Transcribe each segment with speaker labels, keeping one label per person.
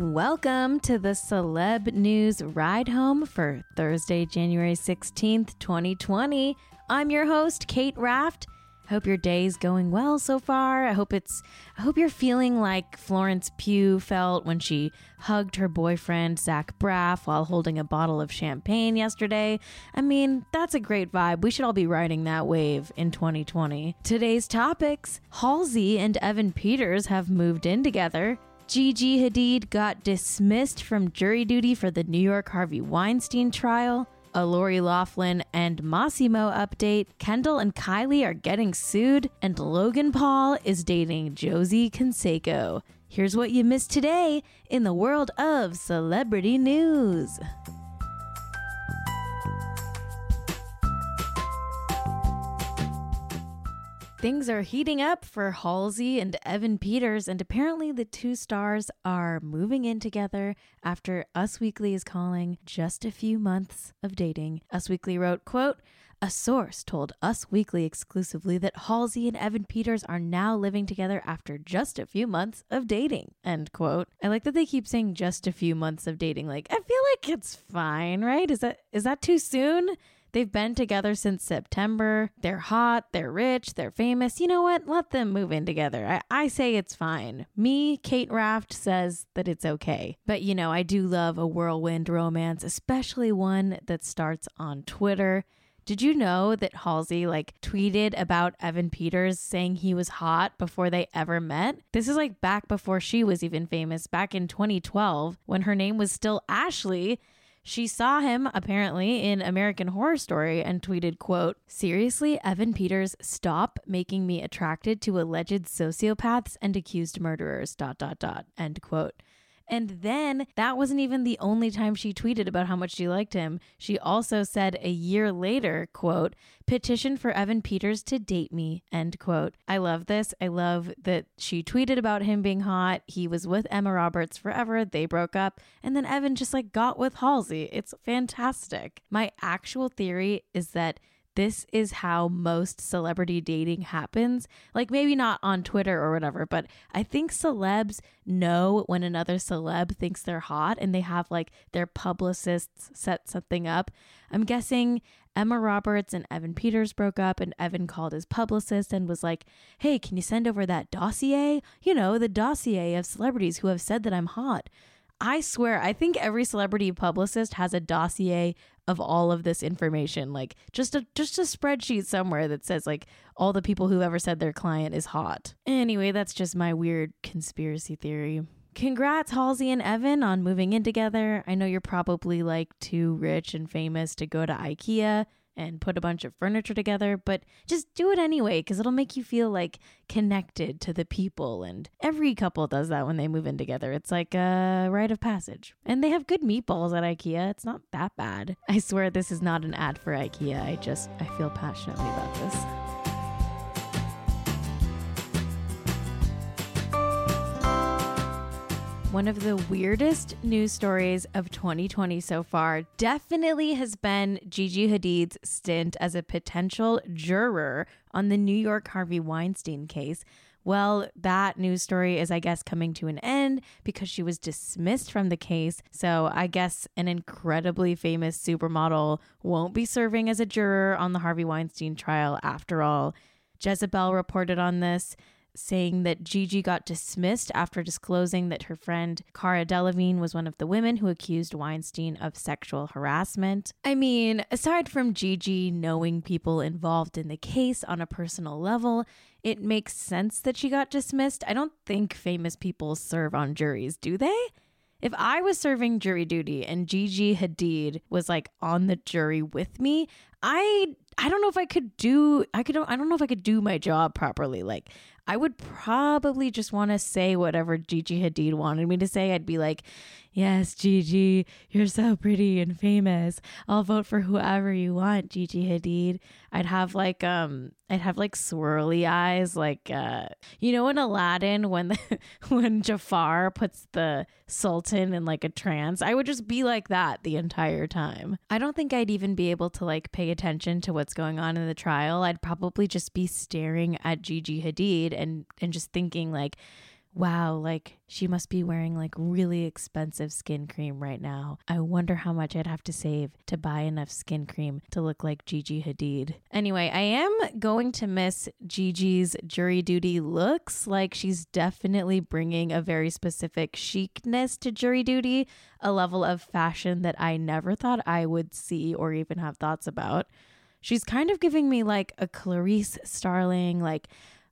Speaker 1: Welcome to the Celeb News Ride Home for Thursday, January 16th, 2020. I'm your host, Kate Raft. Hope your day's going well so far. I hope it's I hope you're feeling like Florence Pugh felt when she hugged her boyfriend Zach Braff while holding a bottle of champagne yesterday. I mean, that's a great vibe. We should all be riding that wave in 2020. Today's topics: Halsey and Evan Peters have moved in together. Gigi Hadid got dismissed from jury duty for the New York Harvey Weinstein trial a Lori Loughlin and Mossimo update, Kendall and Kylie are getting sued, and Logan Paul is dating Josie Canseco. Here's what you missed today in the world of celebrity news. Things are heating up for Halsey and Evan Peters, and apparently the two stars are moving in together after Us Weekly is calling just a few months of dating. Us Weekly wrote, quote, a source told Us Weekly exclusively that Halsey and Evan Peters are now living together after just a few months of dating. End quote. I like that they keep saying just a few months of dating. Like, I feel like it's fine, right? Is that is that too soon? They've been together since September. They're hot, they're rich, they're famous. You know what? Let them move in together. I, I say it's fine. Me, Kate Raft, says that it's okay. But you know, I do love a whirlwind romance, especially one that starts on Twitter. Did you know that Halsey like tweeted about Evan Peters saying he was hot before they ever met? This is like back before she was even famous, back in 2012 when her name was still Ashley she saw him apparently in American Horror Story and tweeted, quote, Seriously, Evan Peters, stop making me attracted to alleged sociopaths and accused murderers, dot, dot, dot, end quote. And then that wasn't even the only time she tweeted about how much she liked him. She also said a year later, quote, petition for Evan Peters to date me, end quote. I love this. I love that she tweeted about him being hot. He was with Emma Roberts forever. They broke up. And then Evan just like got with Halsey. It's fantastic. My actual theory is that this is how most celebrity dating happens. Like maybe not on Twitter or whatever, but I think celebs know when another celeb thinks they're hot and they have like their publicists set something up. I'm guessing Emma Roberts and Evan Peters broke up, and Evan called his publicist and was like, Hey, can you send over that dossier? You know, the dossier of celebrities who have said that I'm hot. I swear, I think every celebrity publicist has a dossier of all of this information, like just a just a spreadsheet somewhere that says like all the people who ever said their client is hot. Anyway, that's just my weird conspiracy theory. Congrats, Halsey and Evan, on moving in together. I know you're probably like too rich and famous to go to IKEA and put a bunch of furniture together, but just do it anyway because it'll make you feel like connected to the people. And every couple does that when they move in together. It's like a rite of passage. And they have good meatballs at IKEA. It's not that bad. I swear this is not an ad for IKEA. I just, I feel passionately about this. One of the weirdest news stories of 2020 so far definitely has been Gigi Hadid's stint as a potential juror on the New York Harvey Weinstein case. Well, that news story is, I guess, coming to an end because she was dismissed from the case. So I guess an incredibly famous supermodel won't be serving as a juror on the Harvey Weinstein trial after all. Jezebel reported on this saying that Gigi got dismissed after disclosing that her friend Cara Delevingne was one of the women who accused Weinstein of sexual harassment. I mean, aside from Gigi knowing people involved in the case on a personal level, it makes sense that she got dismissed. I don't think famous people serve on juries, do they? If I was serving jury duty and Gigi Hadid was like on the jury with me, I I don't know if I could do I could I don't know if I could do my job properly. Like I would probably just want to say whatever Gigi Hadid wanted me to say. I'd be like, "Yes, Gigi, you're so pretty and famous. I'll vote for whoever you want, Gigi Hadid." I'd have like um I'd have like swirly eyes like uh you know in Aladdin when the, when Jafar puts the sultan in like a trance. I would just be like that the entire time. I don't think I'd even be able to like pay attention to what's going on in the trial. I'd probably just be staring at Gigi Hadid and and just thinking like wow, like she must be wearing like really expensive skin cream right now. I wonder how much I'd have to save to buy enough skin cream to look like Gigi Hadid. Anyway, I am going to miss Gigi's jury duty looks. Like she's definitely bringing a very specific chicness to jury duty, a level of fashion that I never thought I would see or even have thoughts about. She's kind of giving me like a Clarice Starling, like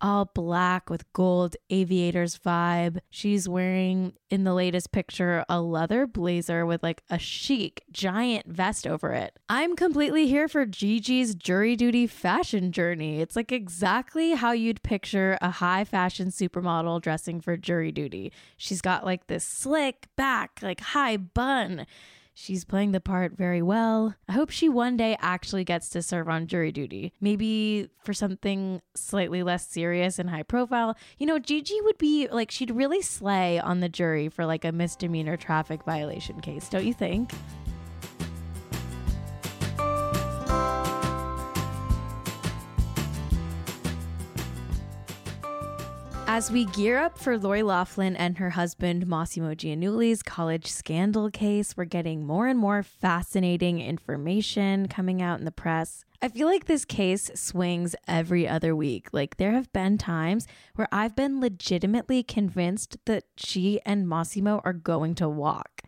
Speaker 1: all black with gold aviators vibe. She's wearing in the latest picture a leather blazer with like a chic giant vest over it. I'm completely here for Gigi's jury duty fashion journey. It's like exactly how you'd picture a high fashion supermodel dressing for jury duty. She's got like this slick back, like high bun. She's playing the part very well. I hope she one day actually gets to serve on jury duty. Maybe for something slightly less serious and high profile. You know, Gigi would be like, she'd really slay on the jury for like a misdemeanor traffic violation case, don't you think? As we gear up for Lori Loughlin and her husband Mossimo Giannulli's college scandal case, we're getting more and more fascinating information coming out in the press. I feel like this case swings every other week. Like, there have been times where I've been legitimately convinced that she and Mossimo are going to walk.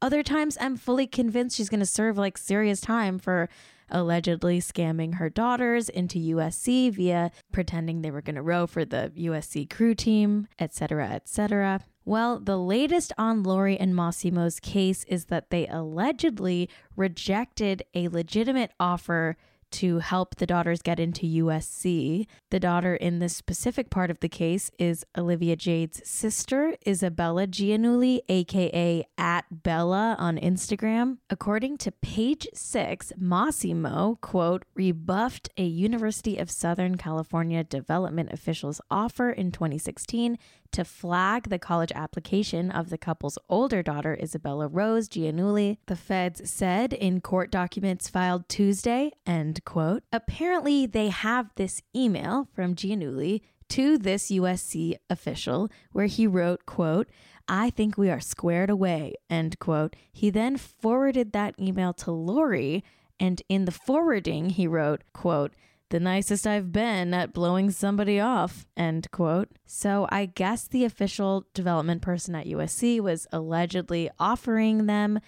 Speaker 1: Other times, I'm fully convinced she's going to serve like serious time for allegedly scamming her daughters into USC via pretending they were going to row for the USC crew team, etc., etc. Well, the latest on Lori and Mossimo's case is that they allegedly rejected a legitimate offer to help the daughters get into USC. The daughter in this specific part of the case is Olivia Jade's sister, Isabella Giannulli, aka at Bella on Instagram. According to page six, Mossimo, quote, rebuffed a University of Southern California development official's offer in 2016 to flag the college application of the couple's older daughter, Isabella Rose Giannulli. The feds said in court documents filed Tuesday, end quote. Apparently, they have this email from Giannulli to this USC official where he wrote, quote, I think we are squared away, end quote. He then forwarded that email to Lori, and in the forwarding, he wrote, quote, the nicest I've been at blowing somebody off, end quote. So I guess the official development person at USC was allegedly offering them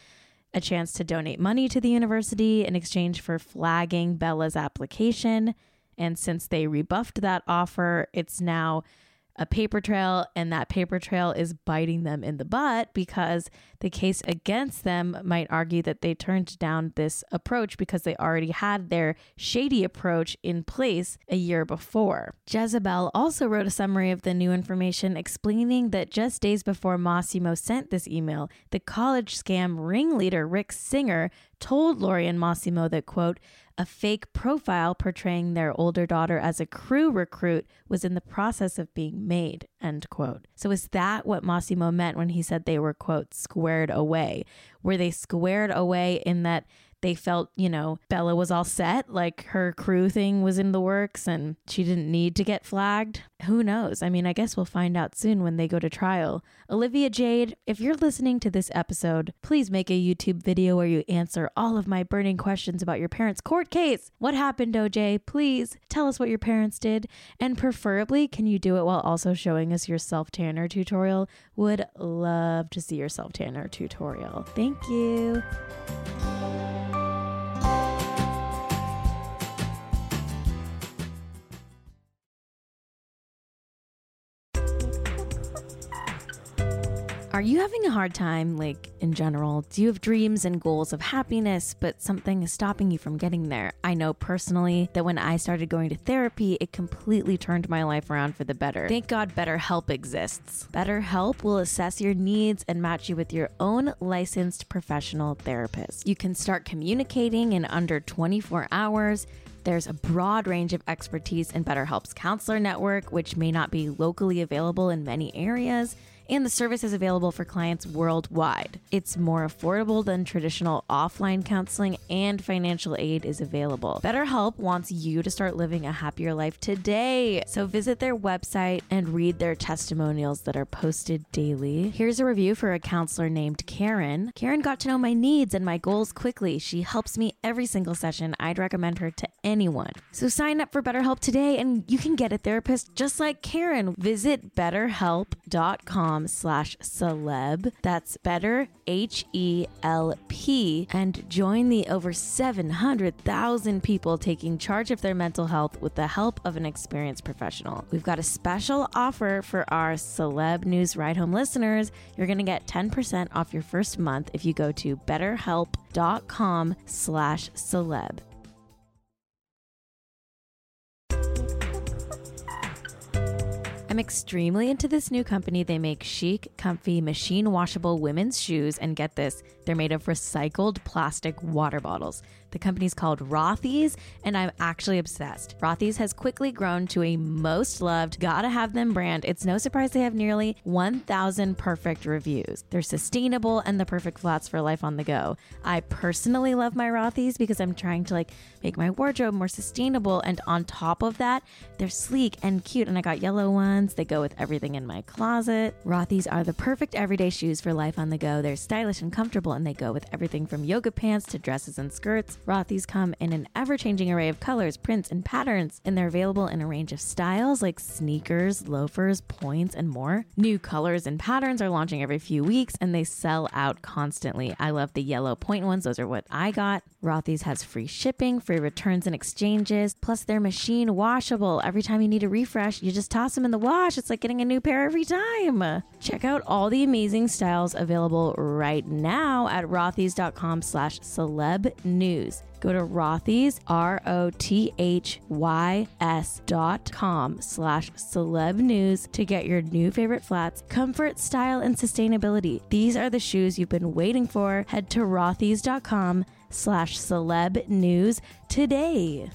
Speaker 1: a chance to donate money to the university in exchange for flagging Bella's application. And since they rebuffed that offer, it's now a paper trail, and that paper trail is biting them in the butt because the case against them might argue that they turned down this approach because they already had their shady approach in place a year before. Jezebel also wrote a summary of the new information explaining that just days before Mossimo sent this email, the college scam ringleader Rick Singer told Lori and Mossimo that, quote, a fake profile portraying their older daughter as a crew recruit was in the process of being made, end quote. So is that what Mossimo meant when he said they were, quote, squared away? Were they squared away in that they felt, you know, Bella was all set, like her crew thing was in the works and she didn't need to get flagged. Who knows? I mean, I guess we'll find out soon when they go to trial. Olivia Jade, if you're listening to this episode, please make a YouTube video where you answer all of my burning questions about your parents' court case. What happened, OJ? Please tell us what your parents did. And preferably, can you do it while also showing us your self tanner tutorial? Would love to see your self tanner tutorial. Thank you. You having a hard time, like in general? Do you have dreams and goals of happiness, but something is stopping you from getting there? I know personally that when I started going to therapy, it completely turned my life around for the better. Thank God BetterHelp exists. BetterHelp will assess your needs and match you with your own licensed professional therapist. You can start communicating in under 24 hours. There's a broad range of expertise in BetterHelp's counselor network, which may not be locally available in many areas and the service is available for clients worldwide. It's more affordable than traditional offline counseling, and financial aid is available. BetterHelp wants you to start living a happier life today. So visit their website and read their testimonials that are posted daily. Here's a review for a counselor named Karen. Karen got to know my needs and my goals quickly. She helps me every single session. I'd recommend her to anyone. So sign up for BetterHelp today and you can get a therapist just like Karen. Visit betterhelp.com slash celeb. That's better, H-E-L-P, and join the over 700,000 people taking charge of their mental health with the help of an experienced professional. We've got a special offer for our Celeb News Ride Home listeners. You're going to get 10% off your first month if you go to betterhelp.com slash celeb. I'm extremely into this new company. They make chic, comfy, machine washable women's shoes. And get this, they're made of recycled plastic water bottles. The company's called Rothy's, and I'm actually obsessed. Rothy's has quickly grown to a most loved, gotta have them brand. It's no surprise they have nearly 1,000 perfect reviews. They're sustainable and the perfect flats for life on the go. I personally love my Rothy's because I'm trying to like make my wardrobe more sustainable. And on top of that, they're sleek and cute. And I got yellow ones. They go with everything in my closet. Rothy's are the perfect everyday shoes for life on the go. They're stylish and comfortable, and they go with everything from yoga pants to dresses and skirts. Rothy's come in an ever changing array of colors, prints, and patterns, and they're available in a range of styles like sneakers, loafers, points, and more. New colors and patterns are launching every few weeks, and they sell out constantly. I love the yellow point ones, those are what I got. Rothy's has free shipping, free returns and exchanges, plus they're machine washable. Every time you need a refresh, you just toss them in the wash. It's like getting a new pair every time. Check out all the amazing styles available right now at rothys.com slash celeb news. Go to Rothys, R O T H Y S dot com slash celeb news to get your new favorite flats, comfort, style, and sustainability. These are the shoes you've been waiting for. Head to rothys.com slash celeb news today.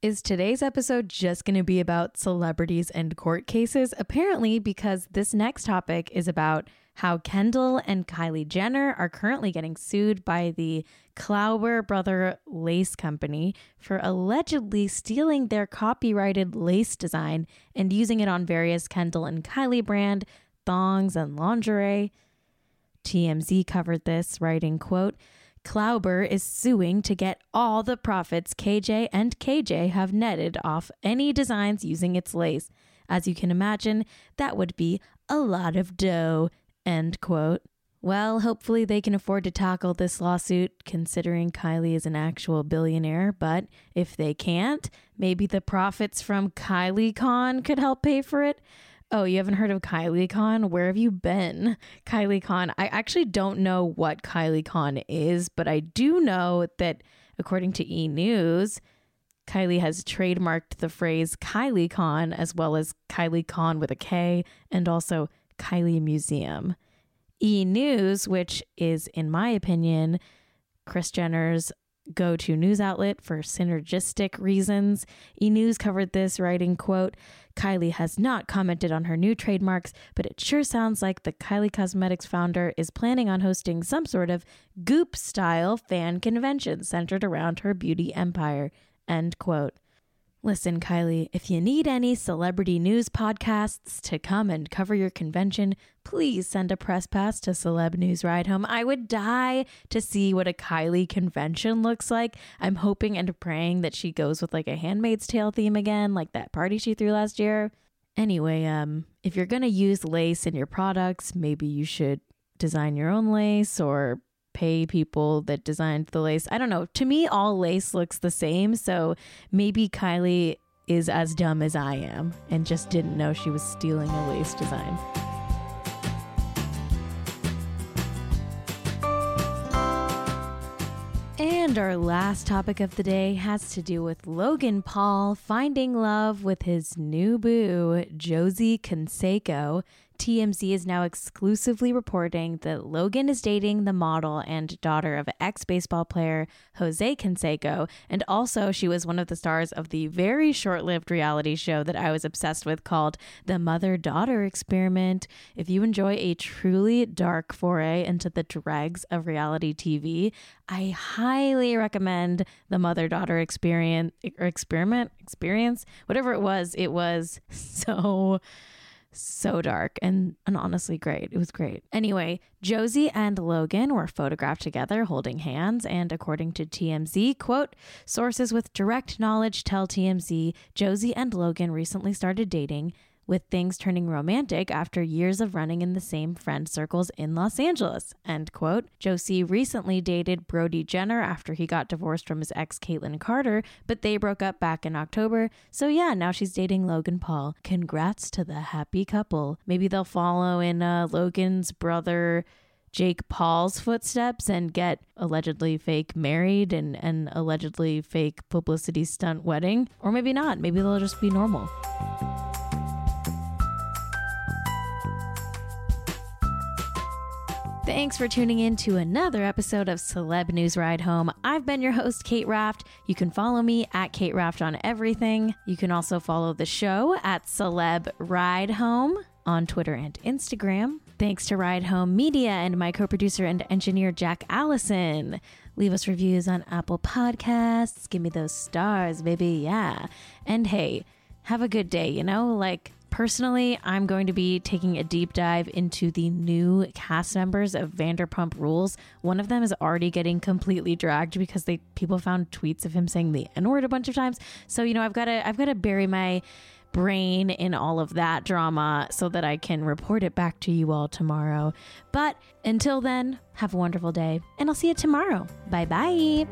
Speaker 1: Is today's episode just going to be about celebrities and court cases? Apparently, because this next topic is about how Kendall and Kylie Jenner are currently getting sued by the Klauber Brother Lace Company for allegedly stealing their copyrighted lace design and using it on various Kendall and Kylie brand thongs and lingerie. TMZ covered this, writing, quote, Klauber is suing to get all the profits KJ and KJ have netted off any designs using its lace. As you can imagine, that would be a lot of dough. End quote. Well, hopefully they can afford to tackle this lawsuit, considering Kylie is an actual billionaire. But if they can't, maybe the profits from Kylie Con could help pay for it. Oh, you haven't heard of Kylie Con? Where have you been? Kylie Con. I actually don't know what Kylie Con is, but I do know that according to E News, Kylie has trademarked the phrase Kylie Con as well as Kylie Con with a K and also Kylie Museum. E News, which is, in my opinion, Kris Jenner's go to news outlet for synergistic reasons. E News covered this, writing, quote, Kylie has not commented on her new trademarks, but it sure sounds like the Kylie Cosmetics founder is planning on hosting some sort of goop style fan convention centered around her beauty empire. End quote. Listen, Kylie, if you need any celebrity news podcasts to come and cover your convention, please send a press pass to Celeb News Ride Home. I would die to see what a Kylie convention looks like. I'm hoping and praying that she goes with like a Handmaid's Tale theme again, like that party she threw last year. Anyway, um, if you're gonna use lace in your products, maybe you should design your own lace or pay people that designed the lace. I don't know. To me, all lace looks the same. So maybe Kylie is as dumb as I am and just didn't know she was stealing a lace design. And our last topic of the day has to do with Logan Paul finding love with his new boo, Josie Canseco. TMZ is now exclusively reporting that Logan is dating the model and daughter of ex baseball player Jose Canseco. And also, she was one of the stars of the very short lived reality show that I was obsessed with called The Mother Daughter Experiment. If you enjoy a truly dark foray into the dregs of reality TV, I highly recommend The Mother Daughter Experience, or experiment, experience, whatever it was. It was so so dark and, and honestly great. It was great. Anyway, Josie and Logan were photographed together holding hands, and according to TMZ, quote, sources with direct knowledge tell TMZ Josie and Logan recently started dating with things turning romantic after years of running in the same friend circles in Los Angeles. End quote. Josie recently dated Brody Jenner after he got divorced from his ex Kaitlynn Carter, but they broke up back in October. So yeah, now she's dating Logan Paul. Congrats to the happy couple. Maybe they'll follow in uh, Logan's brother. Jake Paul's footsteps and get allegedly fake married and an allegedly fake publicity stunt wedding. Or maybe not. Maybe they'll just be normal. Thanks for tuning in to another episode of Celeb News Ride Home. I've been your host, Kate Raft. You can follow me at Kate Raft on everything. You can also follow the show at Celeb Ride Home on Twitter and Instagram. Thanks to Ride Home Media and my co producer and engineer, Jack Allison. Leave us reviews on Apple Podcasts. Give me those stars, baby. Yeah. And hey, have a good day, you know? Like, Personally, I'm going to be taking a deep dive into the new cast members of Vanderpump Rules. One of them is already getting completely dragged because they people found tweets of him saying the N-word a bunch of times. So, you know, I've got to I've got to bury my brain in all of that drama so that I can report it back to you all tomorrow. But until then, have a wonderful day, and I'll see you tomorrow. Bye bye.